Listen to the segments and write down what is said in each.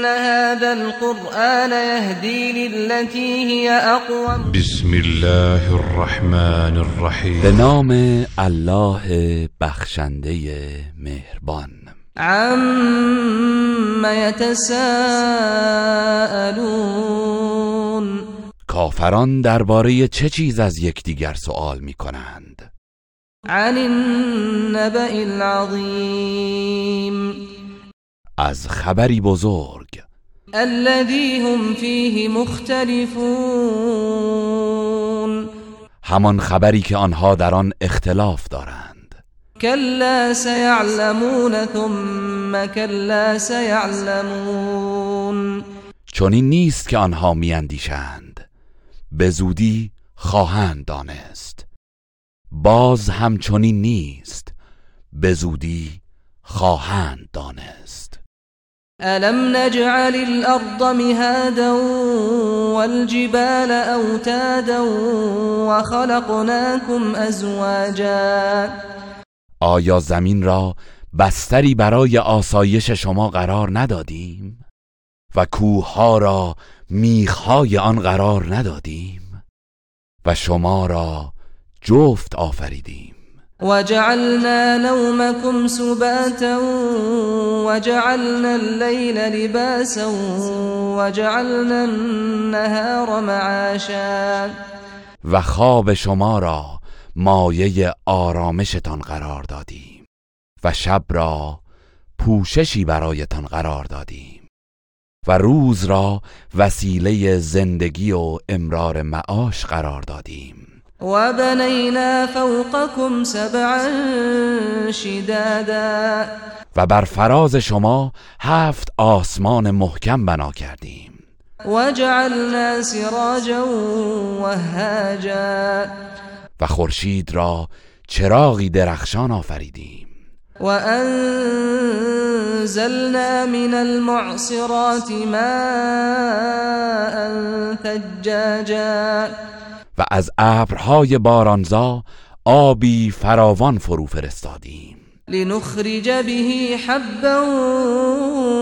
إن هذا القرآن يهدي للتي هي أقوم بسم الله الرحمن به الرحیم نام الله بخشنده مهربان. عم يتساءلون کافران درباره چه چیز از یکدیگر سوال می کنند عن النبأ العظيم از خبری بزرگ. الذي هم فيه مختلفون. همان خبری که آنها در آن اختلاف دارند. كلا سيعلمون ثم كلا سيعلمون چنین نیست که آنها میاندیشند. به زودی خواهند دانست. باز همچنین نیست. به زودی خواهند دانست. ألم نجعل الأرض مهادا والجبال أوتادا وخلقناكم أزواجا آیا زمین را بستری برای آسایش شما قرار ندادیم؟ و کوهها را میخهای آن قرار ندادیم؟ و شما را جفت آفریدیم؟ وجعلنا نومكم سباتا وجعلنا الليل لباسا وجعلنا النهار معاشا. و خواب شما را مایه آرامشتان قرار دادیم و شب را پوششی برایتان قرار دادیم و روز را وسیله زندگی و امرار معاش قرار دادیم. وبنينا فوقكم سبعا شدادا. و بر فراز شما هفت آسمان محکم بنا کردیم. وجعلنا سراجا وهاجا. و خورشید را چراغی درخشان آفریدیم. وأنزلنا من المعصرات ماء ثجاجا. و از ابرهای بارانزا آبی فراوان فرو فرستادیم. لنخرج به حبا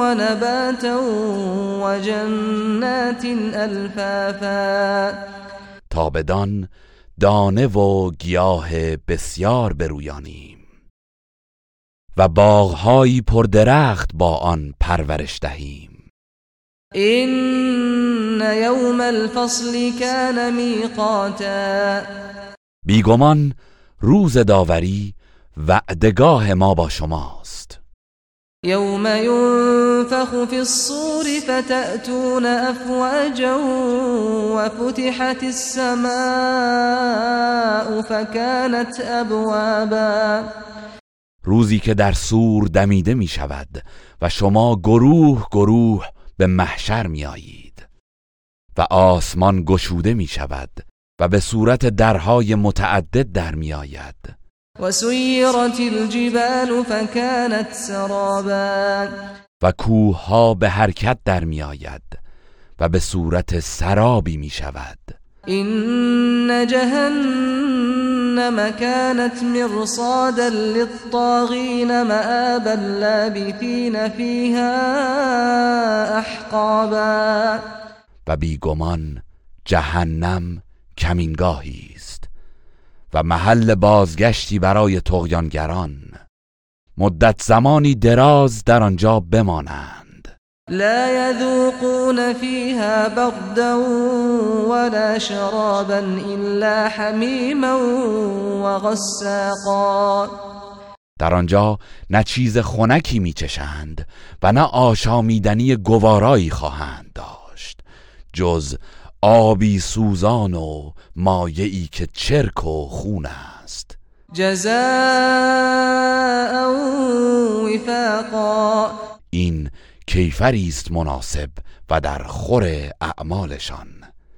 ونباتا وجنات الفافا. تا بدان دانه و گیاه بسیار برویانیم و باغهایی پردرخت با آن پرورش دهیم. إن يوم الفصل كان ميقاتا. بیگمان روز داوری وعدگاه ما با شماست. يوم ينفخ في الصور فتأتون أفواجا وفتحت السماء فكانت أبوابا. روزی که در سور دمیده می شود و شما گروه گروه به محشر می آیید و آسمان گشوده می شود و به صورت درهای متعدد در می آید وسيرت الجبال فكانت سرابا. و کوه به حرکت در می آید و به صورت سرابی می شود إن جهنم كانت مرصادا للطاغين مآبا لابثين فيها أحقابا. و بیگمان جهنم کمینگاهی است و محل بازگشتی برای تغیانگران مدت زمانی دراز در آنجا بمانند لا يذوقون فيها بردا ولا شرابا إلا حميما وغساقا. در آنجا نه چیز خنکی میچشند و نه آشامیدنی گوارایی خواهند داشت جز آبی سوزان و مایعی که چرک و خون است. جزاء وفاقا. این کیفری است مناسب و در خور اعمالشان.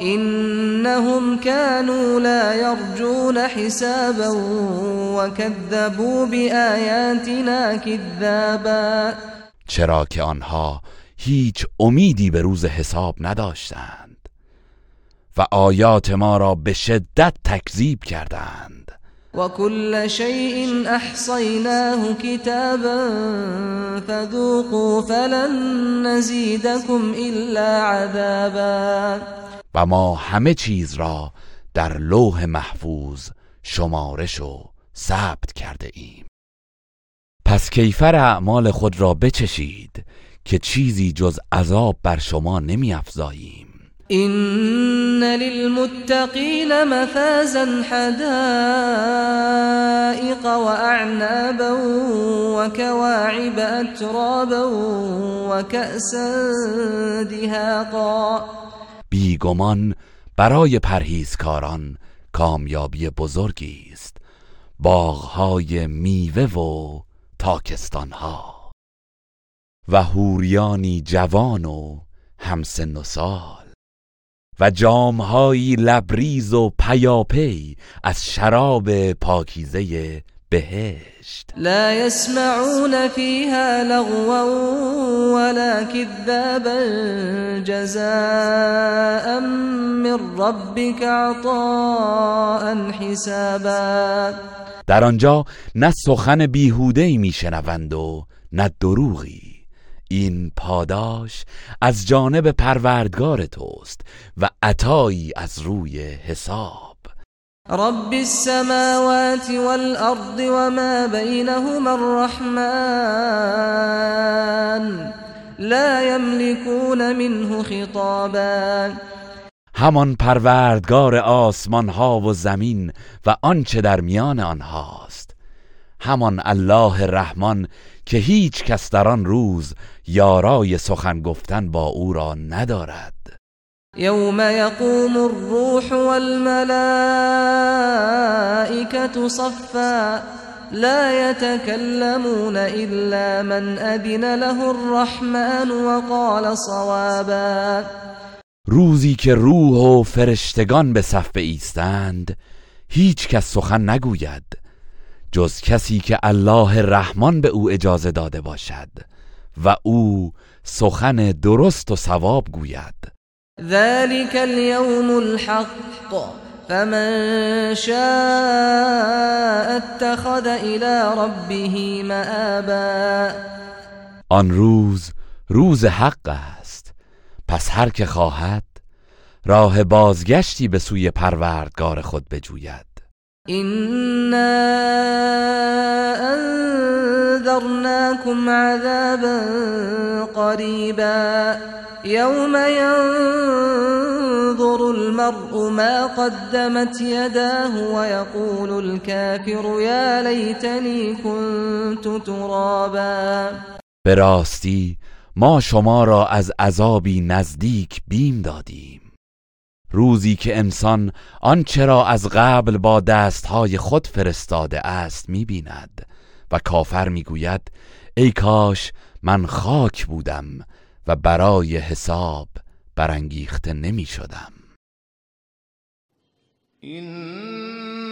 إنهم كانوا لا يرجون حسابا وكذبوا بآياتنا كذابا چرا که آنها هیچ امیدی به روز حساب نداشتند و آیات ما را به شدت تکذیب کردند. وكل شيء احصيناه كتابا فذوقوا فلن نزيدكم الا عذابا. و ما همه چیز را در لوح محفوظ شمارش و ثبت کرده ایم. پس کیفر اعمال خود را بچشید که چیزی جز عذاب بر شما نمی افزاییم إن للمتقين مفازا حدائق وأعنابا وكواعب أترابا وكأسا دهاقا. بیگمان برای پرهیزکاران کامیابی بزرگی است. باغهای میوه و تاکستانها. و هوریانی جوان و همسن و سال. و جامهایی لبریز و پیاپی از شراب پاکیزه بهشت. لا يسمعون فيها لغوا ولا كذابا جزاء من ربك عطاء حسابا. در آنجا نه سخن بیهوده ای میشنوند و نه دروغی. این پاداش از جانب پروردگار توست و عطایی از روی حساب. رب السماوات والأرض وما بينهما الرحمن لا يملكون منه خطابا. همان پروردگار آسمان ها و زمین و آنچه در میان آنهاست. همان الله رحمان که هیچ کس در آن روز یارای سخن گفتن با او را ندارد. يوم يقوم الروح والملائكة صفا لا يتكلمون إلا من أذن له الرحمن وقال صوابا. روزی که روح و فرشتگان به صف ایستند هیچ کس سخن نگوید. جز کسی که الله رحمان به او اجازه داده باشد و او سخن درست و ثواب گوید. ذلك اليوم الحق فمن شاء اتخذ إلى ربه مآبا. آن روز روز حق است. پس هر که خواهد راه بازگشتی به سوی پروردگار خود بجوید. إنا أنذرناكم عذابا قريبا يوم ينظر المرء ما قدمت يداه ويقول الكافر يا ليتني كنت ترابا به راستی ما شما را از عذابی نزدیک بیم دادیم. روزی که انسان آنچه را از قبل با دستهای خود فرستاده است می‌بیند و کافر می‌گوید ای کاش من خاک بودم و برای حساب برانگیخته نمی شدم إن